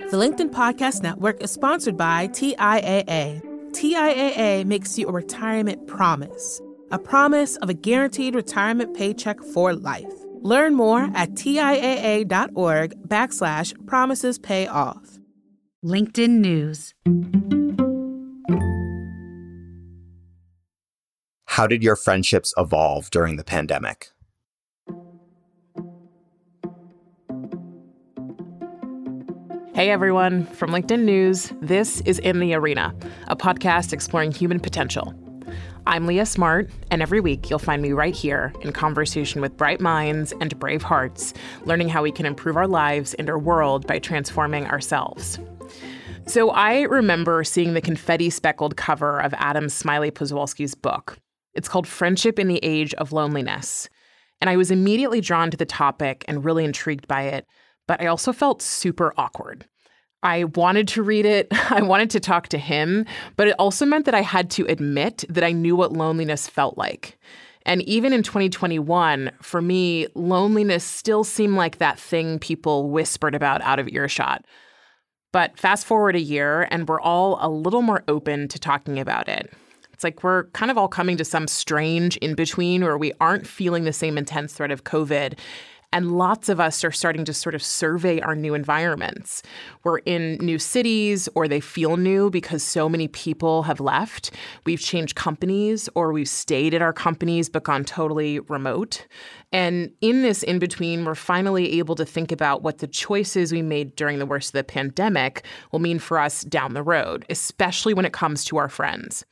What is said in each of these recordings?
The LinkedIn Podcast Network is sponsored by TIAA. TIAA makes you a retirement promise, a promise of a guaranteed retirement paycheck for life. Learn more at TIAA.org backslash promises pay off. LinkedIn News. How did your friendships evolve during the pandemic? Hey everyone, from LinkedIn News, this is In the Arena, a podcast exploring human potential. I'm Leah Smart, and every week you'll find me right here in conversation with bright minds and brave hearts, learning how we can improve our lives and our world by transforming ourselves. So I remember seeing the confetti speckled cover of Adam Smiley Poswolsky's book. It's called Friendship in the Age of Loneliness. And I was immediately drawn to the topic and really intrigued by it but I also felt super awkward. I wanted to read it. I wanted to talk to him, but it also meant that I had to admit that I knew what loneliness felt like. And even in 2021, for me, loneliness still seemed like that thing people whispered about out of earshot. But fast forward a year, and we're all a little more open to talking about it. It's like we're kind of all coming to some strange in between where we aren't feeling the same intense threat of COVID. And lots of us are starting to sort of survey our new environments. We're in new cities or they feel new because so many people have left. We've changed companies or we've stayed at our companies but gone totally remote. And in this in between, we're finally able to think about what the choices we made during the worst of the pandemic will mean for us down the road, especially when it comes to our friends.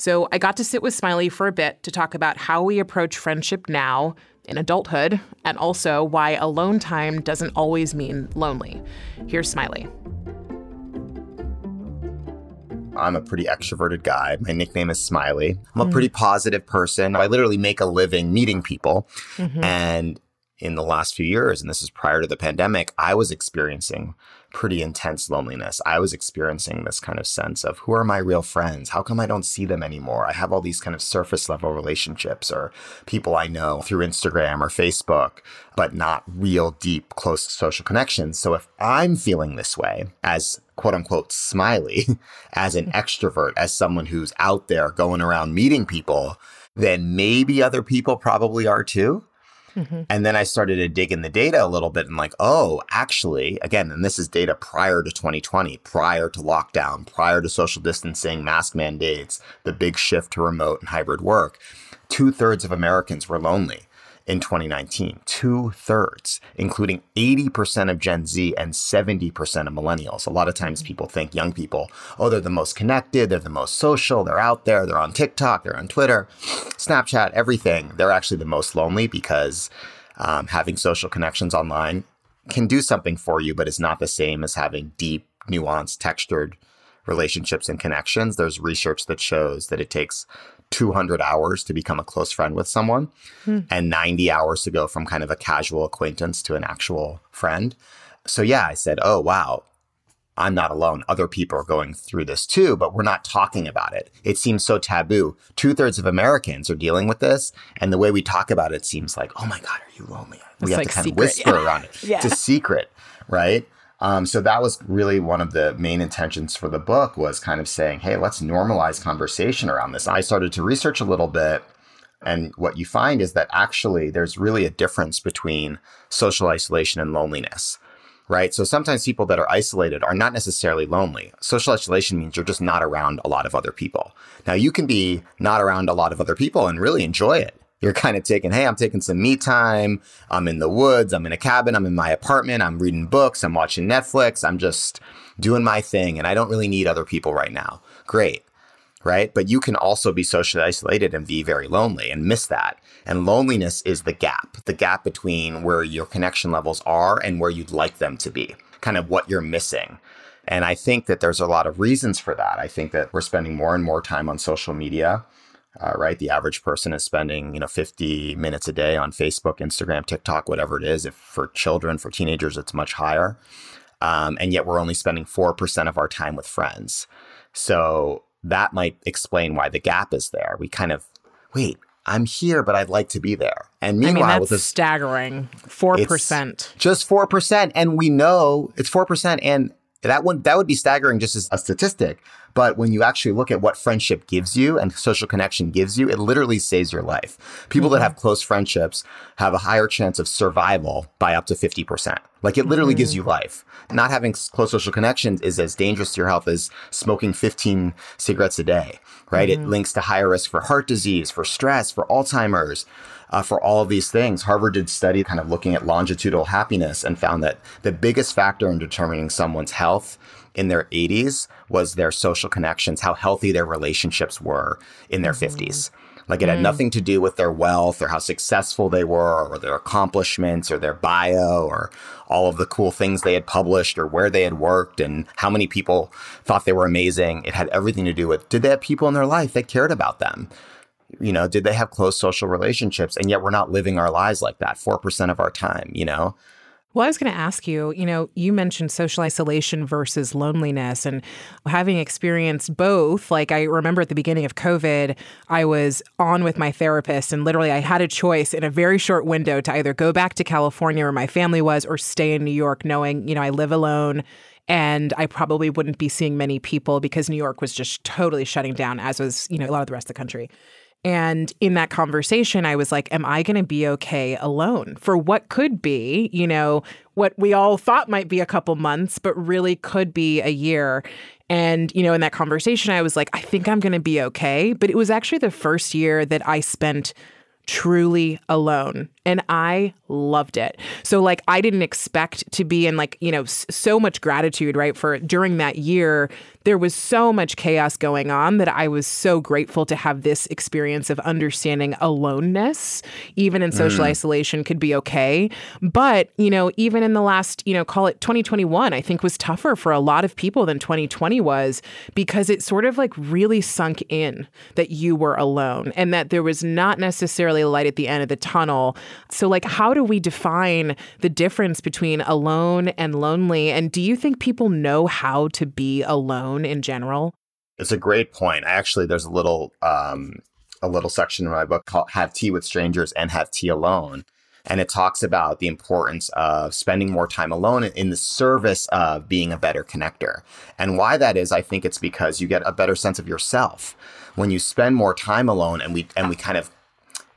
So I got to sit with Smiley for a bit to talk about how we approach friendship now, in adulthood, and also why alone time doesn't always mean lonely. Here's Smiley. I'm a pretty extroverted guy. My nickname is Smiley. I'm a mm-hmm. pretty positive person. I literally make a living meeting people. Mm-hmm. And in the last few years, and this is prior to the pandemic, I was experiencing pretty intense loneliness. I was experiencing this kind of sense of who are my real friends? How come I don't see them anymore? I have all these kind of surface level relationships or people I know through Instagram or Facebook, but not real deep, close social connections. So if I'm feeling this way as quote unquote smiley, as an hmm. extrovert, as someone who's out there going around meeting people, then maybe other people probably are too. Mm-hmm. And then I started to dig in the data a little bit and like, oh, actually, again, and this is data prior to 2020, prior to lockdown, prior to social distancing, mask mandates, the big shift to remote and hybrid work. Two thirds of Americans were lonely in 2019, two thirds, including 80% of Gen Z and 70% of millennials. A lot of times people think young people, oh, they're the most connected, they're the most social, they're out there, they're on TikTok, they're on Twitter, Snapchat, everything. They're actually the most lonely because um, having social connections online can do something for you, but it's not the same as having deep, nuanced, textured relationships and connections. There's research that shows that it takes 200 hours to become a close friend with someone hmm. and 90 hours to go from kind of a casual acquaintance to an actual friend. So, yeah, I said, oh, wow, I'm not alone. Other people are going through this too, but we're not talking about it. It seems so taboo. Two thirds of Americans are dealing with this. And the way we talk about it seems like, oh my God, are you lonely? We it's have like to kind secret. of whisper yeah. around it. yeah. It's a secret, right? Um, so that was really one of the main intentions for the book was kind of saying, hey, let's normalize conversation around this. I started to research a little bit. And what you find is that actually there's really a difference between social isolation and loneliness, right? So sometimes people that are isolated are not necessarily lonely. Social isolation means you're just not around a lot of other people. Now you can be not around a lot of other people and really enjoy it you're kind of taking, hey, I'm taking some me time. I'm in the woods. I'm in a cabin. I'm in my apartment. I'm reading books. I'm watching Netflix. I'm just doing my thing. And I don't really need other people right now. Great. Right. But you can also be socially isolated and be very lonely and miss that. And loneliness is the gap, the gap between where your connection levels are and where you'd like them to be, kind of what you're missing. And I think that there's a lot of reasons for that. I think that we're spending more and more time on social media uh, right? The average person is spending, you know, 50 minutes a day on Facebook, Instagram, TikTok, whatever it is. If for children, for teenagers, it's much higher. Um, and yet we're only spending 4% of our time with friends. So that might explain why the gap is there. We kind of, wait, I'm here, but I'd like to be there. And meanwhile, I mean, that's this, staggering. 4%. Just 4%. And we know it's 4%. And that would that would be staggering just as a statistic. But when you actually look at what friendship gives you and social connection gives you, it literally saves your life. People mm-hmm. that have close friendships have a higher chance of survival by up to 50%. Like it literally mm-hmm. gives you life. Not having close social connections is as dangerous to your health as smoking 15 cigarettes a day, right? Mm-hmm. It links to higher risk for heart disease, for stress, for Alzheimer's. Uh, for all of these things. Harvard did study kind of looking at longitudinal happiness and found that the biggest factor in determining someone's health in their 80s was their social connections, how healthy their relationships were in their mm-hmm. 50s. Like it had mm. nothing to do with their wealth or how successful they were or their accomplishments or their bio or all of the cool things they had published or where they had worked and how many people thought they were amazing. It had everything to do with did they have people in their life that cared about them? You know, did they have close social relationships? And yet we're not living our lives like that 4% of our time, you know? Well, I was going to ask you, you know, you mentioned social isolation versus loneliness and having experienced both. Like, I remember at the beginning of COVID, I was on with my therapist, and literally I had a choice in a very short window to either go back to California where my family was or stay in New York, knowing, you know, I live alone and I probably wouldn't be seeing many people because New York was just totally shutting down, as was, you know, a lot of the rest of the country. And in that conversation, I was like, Am I going to be okay alone for what could be, you know, what we all thought might be a couple months, but really could be a year? And, you know, in that conversation, I was like, I think I'm going to be okay. But it was actually the first year that I spent truly alone and I loved it. So like I didn't expect to be in like, you know, so much gratitude, right? For during that year, there was so much chaos going on that I was so grateful to have this experience of understanding aloneness, even in social mm. isolation could be okay. But, you know, even in the last, you know, call it 2021, I think was tougher for a lot of people than 2020 was because it sort of like really sunk in that you were alone and that there was not necessarily a light at the end of the tunnel so, like, how do we define the difference between alone and lonely? And do you think people know how to be alone in general? It's a great point. Actually, there's a little um, a little section in my book called "Have Tea with Strangers and Have Tea Alone." And it talks about the importance of spending more time alone in the service of being a better connector. And why that is, I think it's because you get a better sense of yourself when you spend more time alone and we and we kind of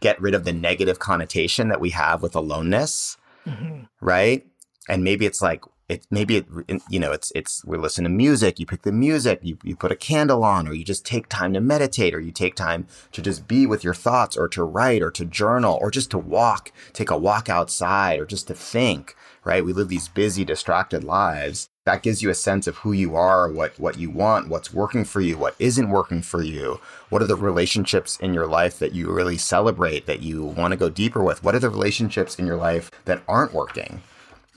get rid of the negative connotation that we have with aloneness, mm-hmm. right? And maybe it's like it maybe it you know it's it's we listen to music you pick the music you, you put a candle on or you just take time to meditate or you take time to just be with your thoughts or to write or to journal or just to walk take a walk outside or just to think right we live these busy distracted lives that gives you a sense of who you are, what what you want, what's working for you, what isn't working for you. What are the relationships in your life that you really celebrate that you want to go deeper with? What are the relationships in your life that aren't working?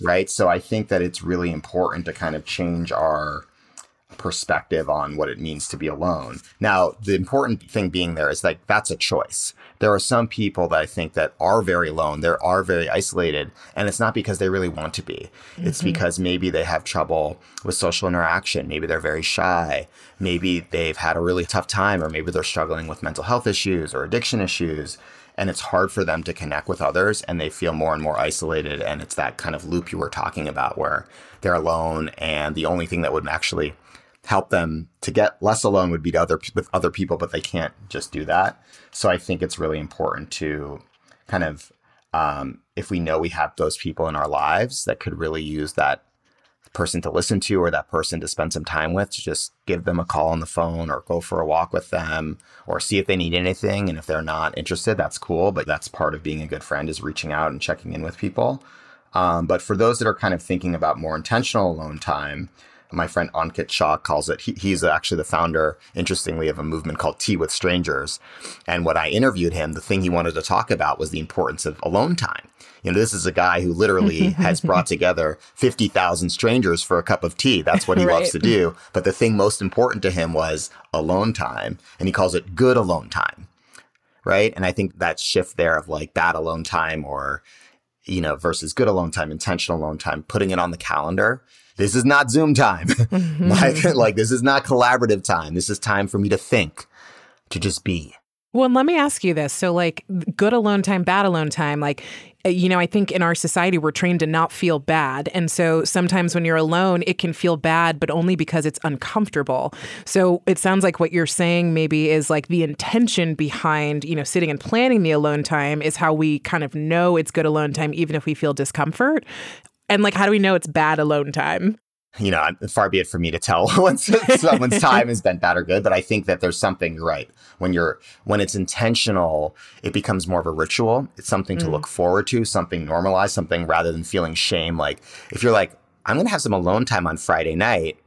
Right? So I think that it's really important to kind of change our perspective on what it means to be alone. Now, the important thing being there is like that's a choice. There are some people that I think that are very alone, they are very isolated, and it's not because they really want to be. Mm-hmm. It's because maybe they have trouble with social interaction, maybe they're very shy, maybe they've had a really tough time or maybe they're struggling with mental health issues or addiction issues and it's hard for them to connect with others and they feel more and more isolated and it's that kind of loop you were talking about where they're alone and the only thing that would actually help them to get less alone would be to other with other people, but they can't just do that. So I think it's really important to kind of um, if we know we have those people in our lives that could really use that person to listen to or that person to spend some time with to just give them a call on the phone or go for a walk with them or see if they need anything. And if they're not interested that's cool. But that's part of being a good friend is reaching out and checking in with people. Um, but for those that are kind of thinking about more intentional alone time my friend Ankit Shah calls it. He, he's actually the founder, interestingly, of a movement called Tea with Strangers. And when I interviewed him, the thing he wanted to talk about was the importance of alone time. You know, this is a guy who literally has brought together 50,000 strangers for a cup of tea. That's what he right. loves to do. But the thing most important to him was alone time. And he calls it good alone time. Right. And I think that shift there of like bad alone time or, you know, versus good alone time, intentional alone time, putting it on the calendar this is not Zoom time. like, like, this is not collaborative time. This is time for me to think, to just be. Well, and let me ask you this. So, like, good alone time, bad alone time, like, uh, you know, I think in our society, we're trained to not feel bad. And so sometimes when you're alone, it can feel bad, but only because it's uncomfortable. So it sounds like what you're saying maybe is like the intention behind, you know, sitting and planning the alone time is how we kind of know it's good alone time, even if we feel discomfort. And like, how do we know it's bad alone time? you know, far be it for me to tell when someone's time has been bad or good, but I think that there's something right when you're when it's intentional, it becomes more of a ritual. It's something to mm. look forward to, something normalized, something rather than feeling shame. Like if you're like, I'm gonna have some alone time on Friday night,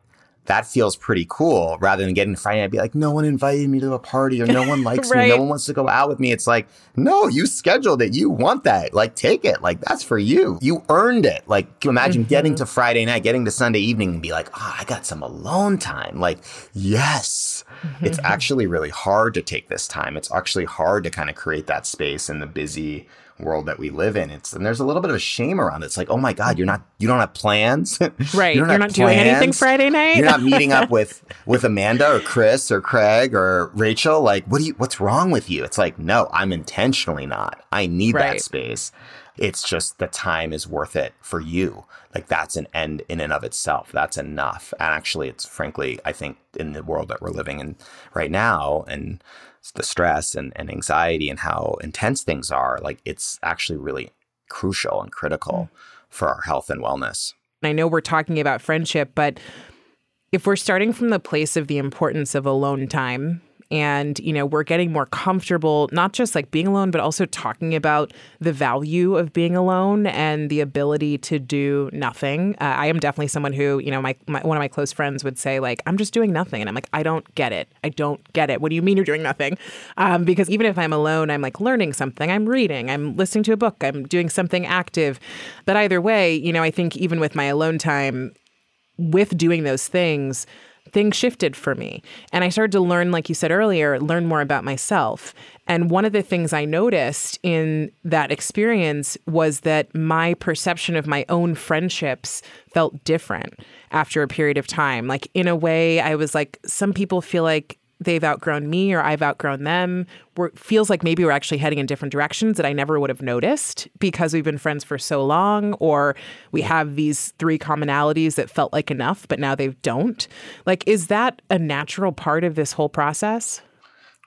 that feels pretty cool rather than getting Friday night be like, no one invited me to a party or no one likes right. me. No one wants to go out with me. It's like, no, you scheduled it. You want that. Like, take it. Like, that's for you. You earned it. Like, imagine mm-hmm. getting to Friday night, getting to Sunday evening and be like, oh, I got some alone time. Like, yes. Mm-hmm. It's actually really hard to take this time. It's actually hard to kind of create that space in the busy, world that we live in. It's and there's a little bit of a shame around it. It's like, oh my God, you're not you don't have plans. Right. you are not doing anything Friday night. you're not meeting up with with Amanda or Chris or Craig or Rachel. Like, what do you what's wrong with you? It's like, no, I'm intentionally not. I need right. that space. It's just the time is worth it for you. Like that's an end in and of itself. That's enough. And actually it's frankly, I think in the world that we're living in right now and the stress and, and anxiety and how intense things are, like it's actually really crucial and critical mm. for our health and wellness. I know we're talking about friendship, but if we're starting from the place of the importance of alone time and you know we're getting more comfortable not just like being alone but also talking about the value of being alone and the ability to do nothing. Uh, i am definitely someone who you know my, my, one of my close friends would say like i'm just doing nothing. And i'm like i don't get it. I don't get it. What do you mean you're doing nothing? Um, because even if i'm alone i'm like learning something i'm reading i'm listening to a book i'm doing something active. But either way you know i think even with my alone time with doing those things things shifted for me. And I started to learn, like you said earlier, learn more about myself. And one of the things I noticed in that experience was that my perception of my own friendships felt different after a period of time. Like, in a way, I was like, some people feel like they've outgrown me or I've outgrown them. We're, feels like maybe we're actually heading in different directions that I never would have noticed because we've been friends for so long, or we have these three commonalities that felt like enough, but now they don't. Like, is that a natural part of this whole process?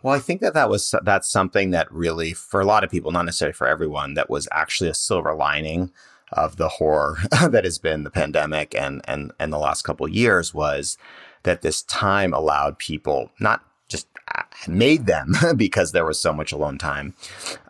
Well, I think that that was that's something that really, for a lot of people, not necessarily for everyone, that was actually a silver lining of the horror that has been the pandemic and and and the last couple years was that this time allowed people not just uh, made them because there was so much alone time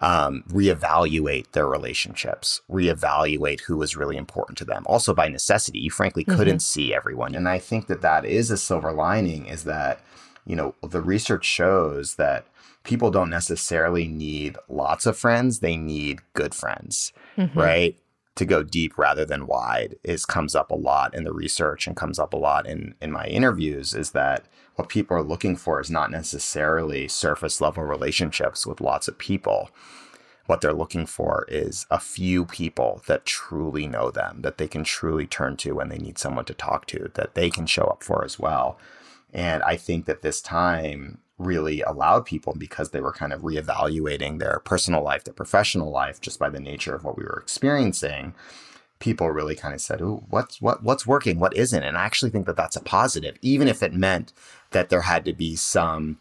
um, reevaluate their relationships reevaluate who was really important to them also by necessity you frankly mm-hmm. couldn't see everyone and i think that that is a silver lining is that you know the research shows that people don't necessarily need lots of friends they need good friends mm-hmm. right to go deep rather than wide is comes up a lot in the research and comes up a lot in in my interviews is that what people are looking for is not necessarily surface level relationships with lots of people. What they're looking for is a few people that truly know them that they can truly turn to when they need someone to talk to that they can show up for as well. And i think that this time really allowed people because they were kind of reevaluating their personal life, their professional life, just by the nature of what we were experiencing. People really kind of said, "Ooh, what's what what's working, what isn't?" And I actually think that that's a positive, even if it meant that there had to be some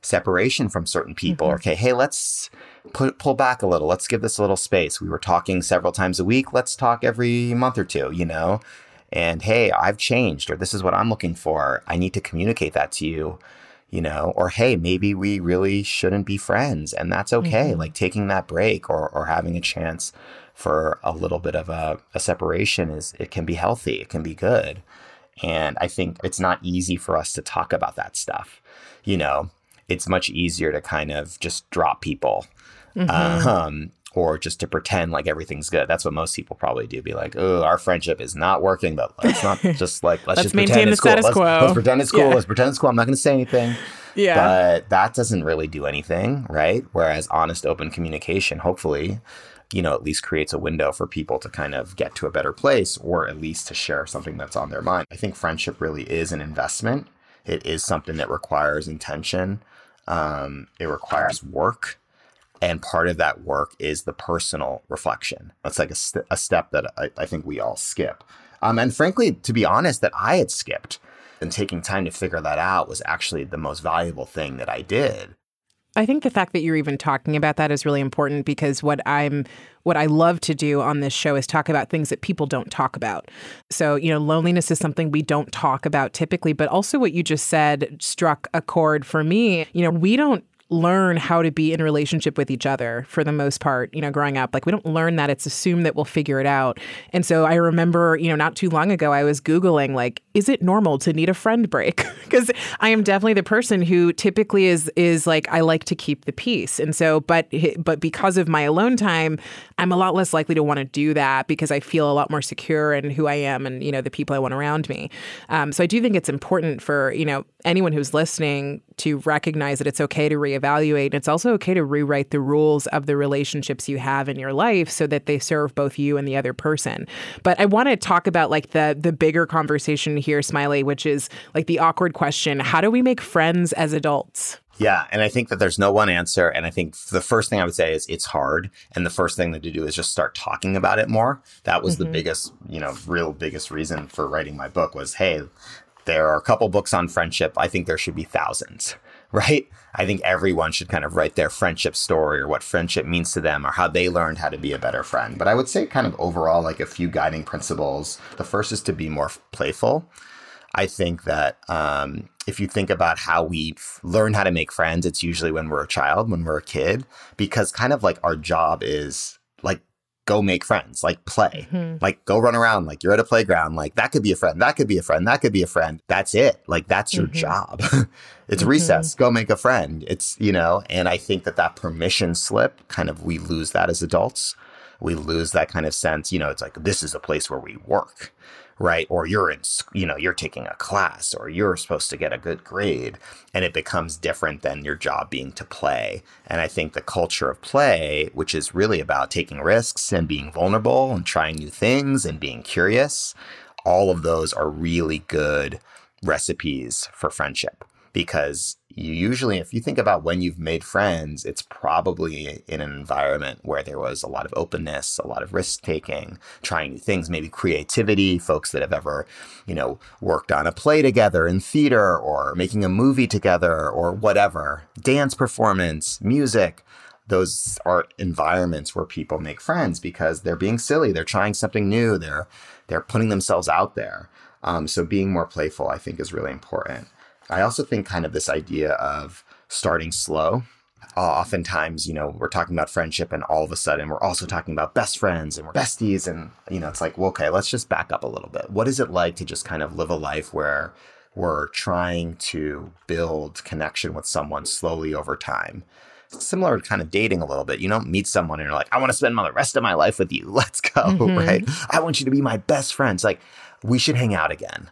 separation from certain people. Mm-hmm. Okay, hey, let's put, pull back a little. Let's give this a little space. We were talking several times a week. Let's talk every month or two. You know, and hey, I've changed, or this is what I'm looking for. I need to communicate that to you you know, or hey, maybe we really shouldn't be friends and that's okay. Mm-hmm. Like taking that break or, or having a chance for a little bit of a, a separation is it can be healthy, it can be good. And I think it's not easy for us to talk about that stuff. You know, it's much easier to kind of just drop people. Mm-hmm. Um, or just to pretend like everything's good. That's what most people probably do. Be like, oh, our friendship is not working, but let's not just like let's, let's just maintain pretend the it's status cool. quo. Let's, let's, pretend it's cool. Yeah. Let's pretend it's cool. I'm not going to say anything. Yeah. But that doesn't really do anything, right? Whereas honest, open communication, hopefully, you know, at least creates a window for people to kind of get to a better place or at least to share something that's on their mind. I think friendship really is an investment. It is something that requires intention Um, it requires work. And part of that work is the personal reflection. That's like a, st- a step that I, I, think we all skip. Um, and frankly, to be honest, that I had skipped and taking time to figure that out was actually the most valuable thing that I did. I think the fact that you're even talking about that is really important because what I'm what I love to do on this show is talk about things that people don't talk about. So, you know, loneliness is something we don't talk about typically, but also what you just said struck a chord for me. You know, we don't learn how to be in relationship with each other for the most part, you know, growing up. Like we don't learn that. It's assumed that we'll figure it out. And so I remember, you know, not too long ago, I was Googling, like, is it normal to need a friend break? Because I am definitely the person who typically is is like I like to keep the peace. And so, but but because of my alone time, I'm a lot less likely to want to do that because I feel a lot more secure in who I am and, you know, the people I want around me. Um, so I do think it's important for, you know, anyone who's listening to recognize that it's okay to reevaluate. It's also okay to rewrite the rules of the relationships you have in your life so that they serve both you and the other person. But I want to talk about like the the bigger conversation here, Smiley, which is like the awkward question: How do we make friends as adults? Yeah, and I think that there's no one answer. And I think the first thing I would say is it's hard. And the first thing that to do is just start talking about it more. That was mm-hmm. the biggest, you know, real biggest reason for writing my book was, hey, there are a couple books on friendship. I think there should be thousands, right? I think everyone should kind of write their friendship story or what friendship means to them or how they learned how to be a better friend. But I would say, kind of overall, like a few guiding principles. The first is to be more playful. I think that um, if you think about how we learn how to make friends, it's usually when we're a child, when we're a kid, because kind of like our job is like go make friends, like play, mm-hmm. like go run around, like you're at a playground, like that could be a friend, that could be a friend, that could be a friend. That's it. Like that's your mm-hmm. job. it's mm-hmm. recess, go make a friend. It's, you know, and I think that that permission slip kind of we lose that as adults. We lose that kind of sense, you know, it's like this is a place where we work right? Or you're in, you know, you're taking a class or you're supposed to get a good grade and it becomes different than your job being to play. And I think the culture of play, which is really about taking risks and being vulnerable and trying new things and being curious, all of those are really good recipes for friendship because you usually, if you think about when you've made friends, it's probably in an environment where there was a lot of openness, a lot of risk taking, trying new things, maybe creativity, folks that have ever, you know, worked on a play together in theater or making a movie together or whatever, dance performance, music. Those are environments where people make friends because they're being silly, they're trying something new, they're they're putting themselves out there. Um, so being more playful, I think, is really important. I also think kind of this idea of starting slow. Uh, oftentimes, you know, we're talking about friendship and all of a sudden we're also talking about best friends and we're besties. And, you know, it's like, well, okay, let's just back up a little bit. What is it like to just kind of live a life where we're trying to build connection with someone slowly over time? similar to kind of dating a little bit. You don't meet someone and you're like, I want to spend the rest of my life with you. Let's go. Mm-hmm. Right. I want you to be my best friend. It's like, we should hang out again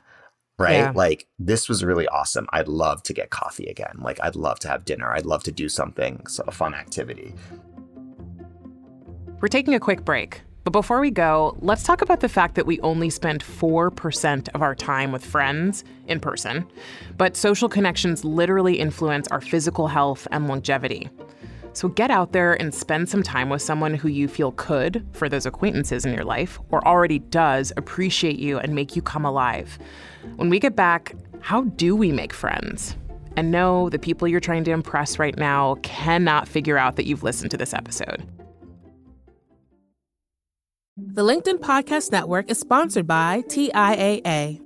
right? Yeah. Like this was really awesome. I'd love to get coffee again. Like I'd love to have dinner. I'd love to do something, so a fun activity. We're taking a quick break. But before we go, let's talk about the fact that we only spend 4% of our time with friends in person. But social connections literally influence our physical health and longevity. So get out there and spend some time with someone who you feel could, for those acquaintances in your life, or already does appreciate you and make you come alive. When we get back, how do we make friends? And no, the people you're trying to impress right now cannot figure out that you've listened to this episode. The LinkedIn Podcast Network is sponsored by TIAA.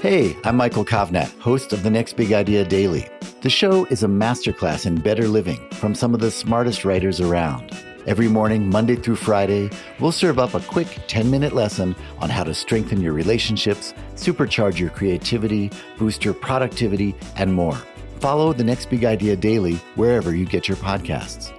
Hey, I'm Michael Kovnat, host of The Next Big Idea Daily. The show is a masterclass in better living from some of the smartest writers around. Every morning, Monday through Friday, we'll serve up a quick 10 minute lesson on how to strengthen your relationships, supercharge your creativity, boost your productivity, and more. Follow the Next Big Idea Daily wherever you get your podcasts.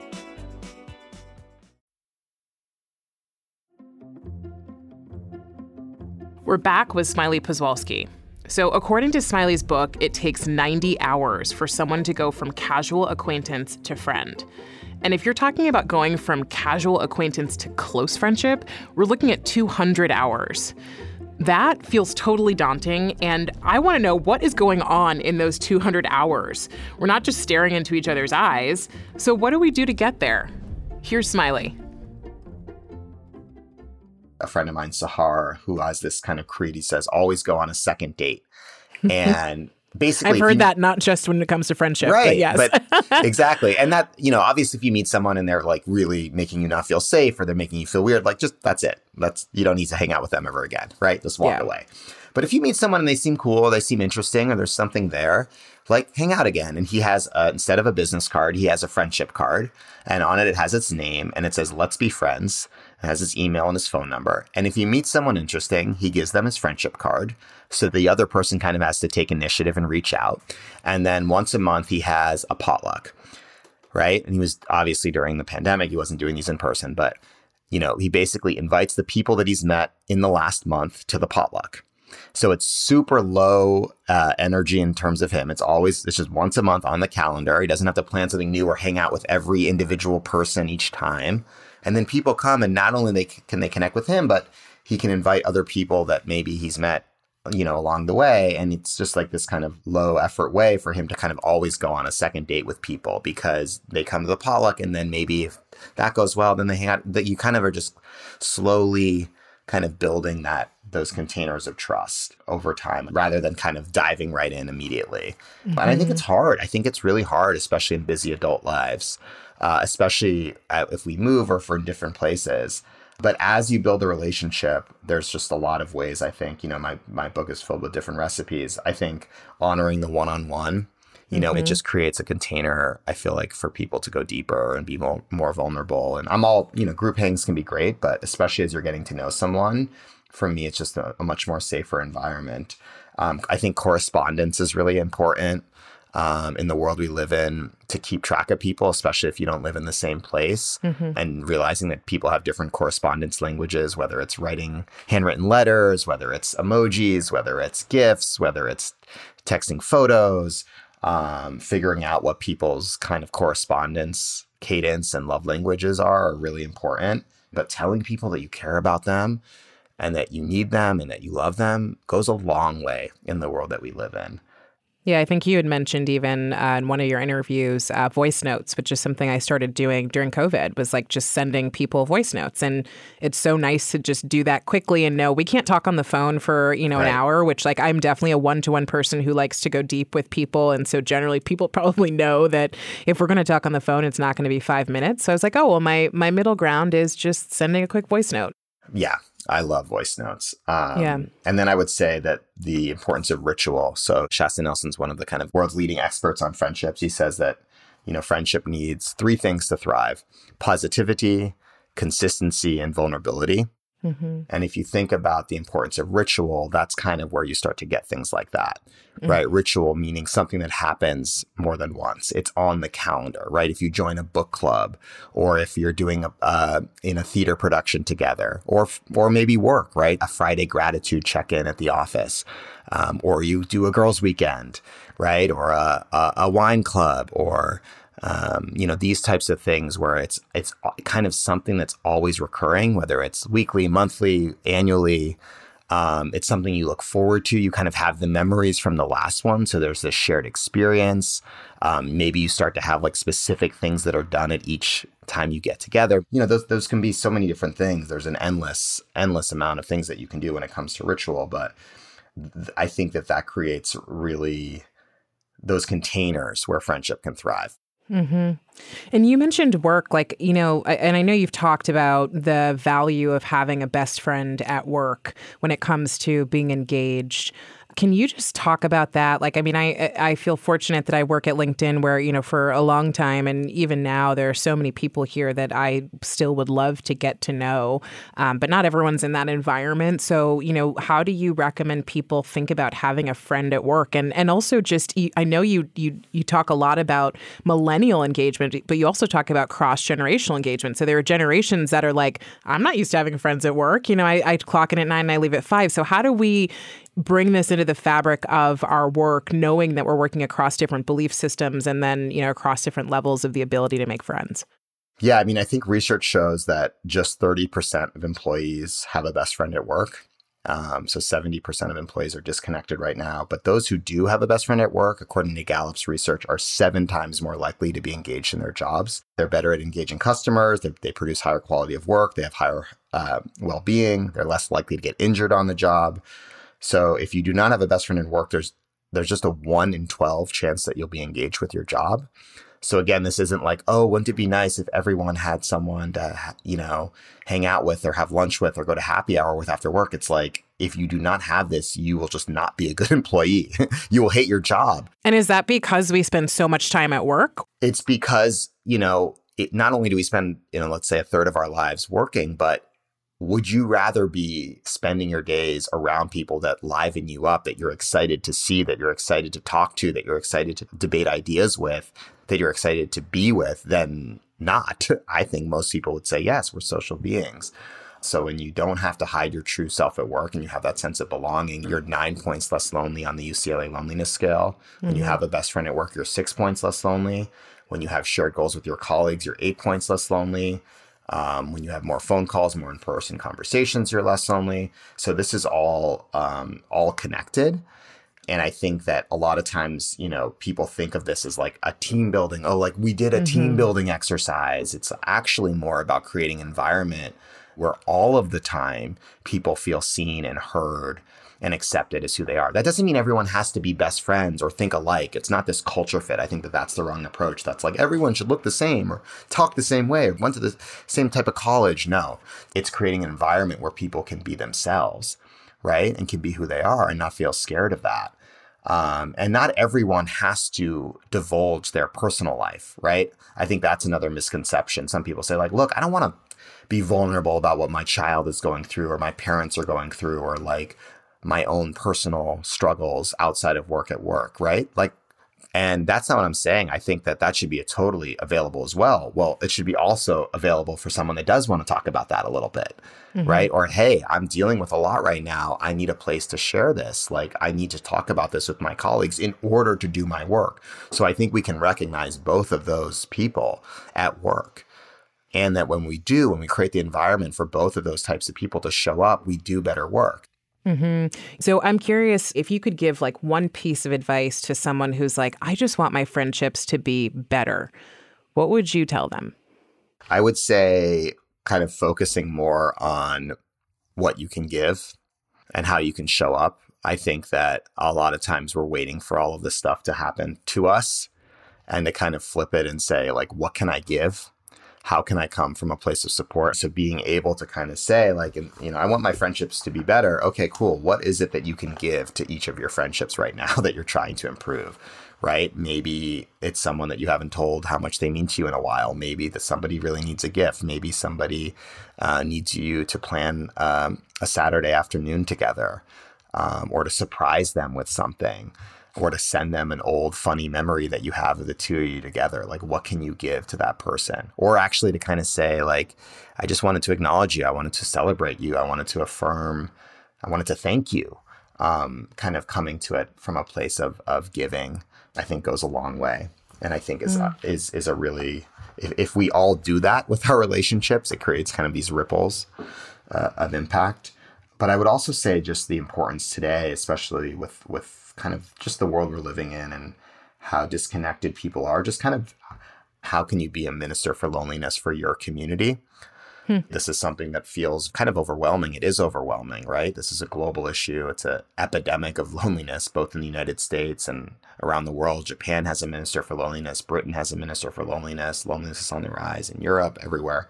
We're back with Smiley Poswolsky. So, according to Smiley's book, it takes 90 hours for someone to go from casual acquaintance to friend. And if you're talking about going from casual acquaintance to close friendship, we're looking at 200 hours. That feels totally daunting, and I want to know what is going on in those 200 hours. We're not just staring into each other's eyes, so what do we do to get there? Here's Smiley. A friend of mine, Sahar, who has this kind of creed, he says, always go on a second date. And basically I've heard you, that not just when it comes to friendship, right but yes. but exactly. And that you know obviously if you meet someone and they're like really making you not feel safe or they're making you feel weird like just that's it. That's you don't need to hang out with them ever again right? Just walk Yeah. away. But if you meet someone and they seem cool they seem interesting or there's something there like hang out again. And he has uh, instead of a business card he has a friendship card. And on it it has its name and it says let's be friends has his email and his phone number and if you meet someone interesting he gives them his friendship card so the other person kind of has to take initiative and reach out and then once a month he has a potluck right and he was obviously during the pandemic he wasn't doing these in person but you know he basically invites the people that he's met in the last month to the potluck so it's super low uh, energy in terms of him. It's always it's just once a month on the calendar. He doesn't have to plan something new or hang out with every individual person each time. And then people come, and not only they can they connect with him, but he can invite other people that maybe he's met, you know, along the way. And it's just like this kind of low effort way for him to kind of always go on a second date with people because they come to the potluck, and then maybe if that goes well, then they hang out. That you kind of are just slowly kind of building that those containers of trust over time rather than kind of diving right in immediately. But I think it's hard. I think it's really hard, especially in busy adult lives, uh, especially uh, if we move or for different places. But as you build a relationship, there's just a lot of ways. I think you know my my book is filled with different recipes. I think honoring the one on one, you know, it just creates a container. I feel like for people to go deeper and be more, more vulnerable. And I'm all you know, group hangs can be great, but especially as you're getting to know someone, for me, it's just a, a much more safer environment. Um, I think correspondence is really important um, in the world we live in to keep track of people, especially if you don't live in the same place, and realizing that people have different correspondence languages, whether it's writing handwritten letters, whether it's emojis, whether it's gifts, whether it's texting photos, um, figuring out what people's kind of correspondence cadence and love languages are are really important. But telling people that you care about them and that you need them and that you love them goes a long way in the world that we live in. Yeah, I think you had mentioned even uh, in one of your interviews, uh, voice notes, which is something I started doing during COVID, was like just sending people voice notes. And it's so nice to just do that quickly and know we can't talk on the phone for, you know, Right. an hour, which like I'm definitely a one to one person who likes to go deep with people. And so generally people probably know that if we're going to talk on the phone, it's not going to be five minutes. So I was like, oh, well, my, my middle ground is just sending a quick voice note. Yeah, I love voice notes. Um, Yeah. And then I would say that the importance of ritual. So Shasta Nelson's one of the kind of world's leading experts on friendships. He says that, you know, friendship needs three things to thrive positivity, consistency, and vulnerability. And if you think about the importance of ritual, that's kind of where you start to get things like that, right? Ritual meaning something that happens more than once. It's on the calendar, right? If you join a book club, or if you're doing a uh, in a theater production together, or or maybe work, right? A Friday gratitude check in at the office, um, or you do a girls' weekend, right? Or a a, a wine club, or um, you know these types of things where it's it's kind of something that's always recurring whether it's weekly monthly annually um, it's something you look forward to. You kind of have the memories from the last one. So there's this shared experience. Um, maybe you start to have like specific things that are done at each time you get together. You know those, those can be so many different things. There's an endless endless amount of things that you can do when it comes to ritual but th- i think that that creates really those containers where friendship can thrive hmm And you mentioned work, like, you know, and I know you've talked about the value of having a best friend at work when it comes to being engaged. Can you just talk about that? Like, I mean, I I feel fortunate that I work at LinkedIn, where you know for a long time, and even now there are so many people here that I still would love to get to know, um, but not everyone's in that environment. So, you know, how do you recommend people think about having a friend at work, and and also just I know you you you talk a lot about millennial engagement, but you also talk about cross generational engagement. So there are generations that are like, I'm not used to having friends at work. You know, I, I clock in at nine and I leave at five. So how do we bring this into the fabric of our work, knowing that we're working across different belief systems and then, you know, across different levels of the ability to make friends? Yeah, I mean, I think research shows that just 30% of employees have a best friend at work. Um, so 70% of employees are disconnected right now. But those who do have a best friend at work, according to Gallup's research, are seven times more likely to be engaged in their jobs. They're better at engaging customers. They, they produce higher quality of work. They have higher uh, well being. They're less likely to get injured on the job. So if you do not have a best friend in work, there's there's just a one in 12 chance that you'll be engaged with your job. So again, this isn't like, oh, wouldn't it be nice if everyone had someone to, you know, hang out with or have lunch with or go to happy hour with after work? It's like, if you do not have this, you will just not be a good employee. you will hate your job. And is that because we spend so much time at work? It's because, you know, it, not only do we spend, you know, let's say a third of our lives working, but would you rather be spending your days around people that liven you up, that you're excited to see, that you're excited to talk to, that you're excited to debate ideas with, that you're excited to be with, than not? I think most people would say, yes, we're social beings. So when you don't have to hide your true self at work and you have that sense of belonging, you're nine points less lonely on the UCLA loneliness scale. Mm-hmm. When you mm-hmm. have a best friend at work, you're six points less lonely. When you have shared goals with your colleagues, you're eight points less lonely. Um, when you have more phone calls, more in-person conversations, you're less lonely. So this is all um, all connected. And I think that a lot of times, you know, people think of this as like a team building. Oh, like we did a mm-hmm. team building exercise. It's actually more about creating environment where all of the time people feel seen and heard and accepted as who they are. That doesn't mean everyone has to be best friends or think alike. It's not this culture fit. I think that that's the wrong approach. That's like everyone should look the same or talk the same way or went to the same type of college. No, it's creating an environment where people can be themselves, right? And can be who they are and not feel scared of that. Um, and not everyone has to divulge their personal life, right? I think that's another misconception. Some people say, like, look, I don't want to be vulnerable about what my child is going through or my parents are going through or like my own personal struggles outside of work at work, right? Like, and that's not what I'm saying. I think that that should be a totally available as well. Well, it should be also available for someone that does want to talk about that a little bit, mm-hmm. right? Or, hey, I'm dealing with a lot right now. I need a place to share this. Like, I need to talk about this with my colleagues in order to do my work. So I think we can recognize both of those people at work. And that when we do, when we create the environment for both of those types of people to show up, we do better work. Mm-hmm. So I'm curious if you could give like one piece of advice to someone who's like, I just want my friendships to be better. What would you tell them? I would say kind of focusing more on what you can give and how you can show up. I think that a lot of times we're waiting for all of this stuff to happen to us and to kind of flip it and say, like, what can I give? How can I come from a place of support? So being able to kind of say, like, you know, I want my friendships to be better. Okay, cool. What is it that you can give to each of your friendships right now that you're trying to improve? Right? Maybe it's someone that you haven't told how much they mean to you in a while. Maybe that somebody really needs a gift. Maybe somebody uh, needs you to plan um, a Saturday afternoon together um, or to surprise them with something or to send them an old funny memory that you have of the two of you together like what can you give to that person? Or actually to kind of say like i just wanted to acknowledge you. I wanted to celebrate you. I wanted to affirm i wanted to thank you. Um, kind of coming to it from a place of of giving i think goes a long way. And i think is mm. is is a really if, if we all do that with our relationships it creates kind of these ripples uh, of impact. But i would also say just the importance today especially with with kind of just the world we're living in and how disconnected people are, just kind of how can you be a minister for loneliness for your community? Hmm. This is something that feels kind of overwhelming. It is overwhelming, right? This is a global issue. It's an epidemic of loneliness, both in the United States and around the world. Japan has a minister for loneliness. Britain has a minister for loneliness. Loneliness is on the rise in Europe, everywhere.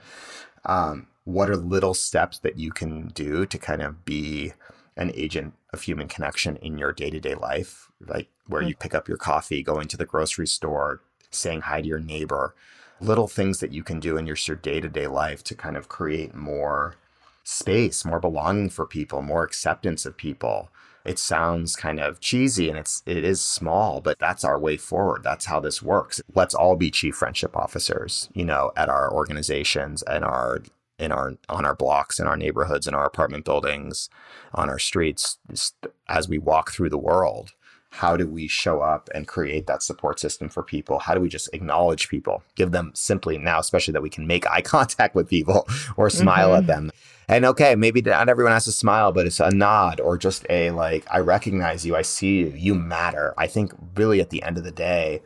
Um, what are little steps that you can do to kind of be an agent of human connection in your day to day life, like where you mm-hmm. pick up your coffee, going to the grocery store, saying hi to your neighbor, little things that you can do in your day to day life to kind of create more space, more belonging for people, more acceptance of people. It sounds kind of cheesy and it's it is small, but that's our way forward. That's how this works. Let's all be chief friendship officers, you know, at our organizations and our in our on our blocks in our neighborhoods in our apartment buildings on our streets as we walk through the world how do we show up and create that support system for people? How do we just acknowledge people? Give them simply now especially that we can make eye contact with people or smile mm-hmm. at them. And okay maybe not everyone has to smile but it's a nod or just a like i recognize you i see you you matter. I think really at the end of the day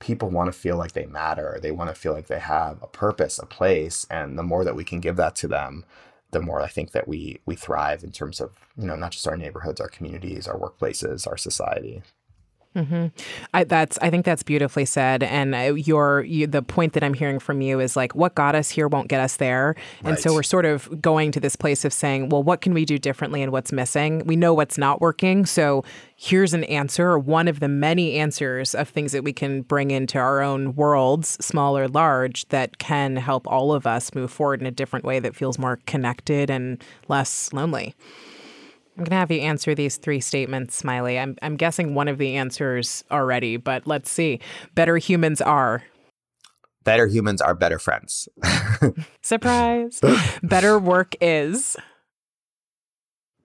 people want to feel like they matter. They want to feel like they have a purpose, a place, and the more that we can give that to them, the more I think that we we thrive in terms of you know not just our neighborhoods, our communities, our workplaces, our society. Mm-hmm. I, that's I think that's beautifully said. And uh, your you, the point that I'm hearing from you is like what got us here won't get us there. Right. And so we're sort of going to this place of saying, well, what can we do differently and what's missing? We know what's not working, so here's an answer or one of the many answers of things that we can bring into our own worlds, small or large, that can help all of us move forward in a different way that feels more connected and less lonely. I'm going to have you answer these three statements, Smiley. I'm, I'm guessing one of the answers already, but let's see. Better humans are. Better humans are better friends. Surprise. better work is.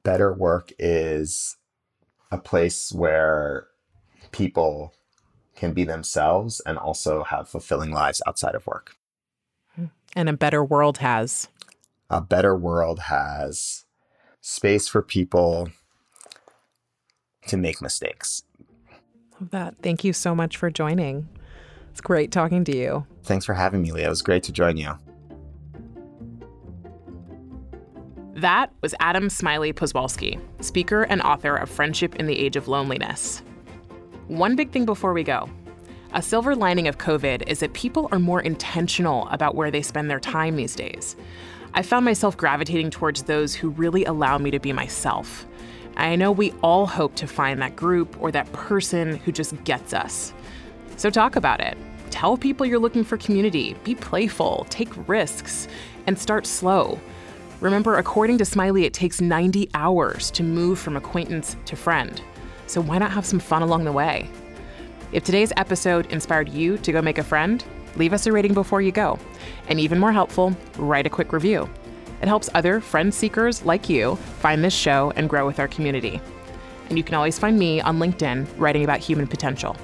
Better work is a place where people can be themselves and also have fulfilling lives outside of work. Hmm. And a better world has. A better world has space for people to make mistakes. Love that. Thank you so much for joining. It's great talking to you. Thanks for having me, Leah. It was great to join you. That was Adam Smiley Poswolsky, speaker and author of Friendship in the Age of Loneliness. One big thing before we go. A silver lining of COVID is that people are more intentional about where they spend their time these days. I found myself gravitating towards those who really allow me to be myself. I know we all hope to find that group or that person who just gets us. So talk about it. Tell people you're looking for community, be playful, take risks, and start slow. Remember, according to Smiley, it takes 90 hours to move from acquaintance to friend. So why not have some fun along the way? If today's episode inspired you to go make a friend, leave us a rating before you go. And even more helpful, write a quick review. It helps other friend seekers like you find this show and grow with our community. And you can always find me on LinkedIn writing about human potential.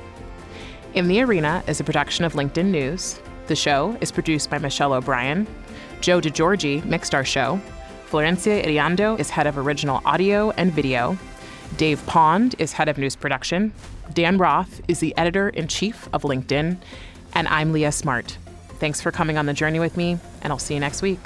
In the Arena is a production of LinkedIn News. The show is produced by Michelle O'Brien. Joe DeGiorgi mixed our show. Florencia Iriondo is head of original audio and video. Dave Pond is head of news production. Dan Roth is the editor in chief of LinkedIn. And I'm Leah Smart. Thanks for coming on the journey with me, and I'll see you next week.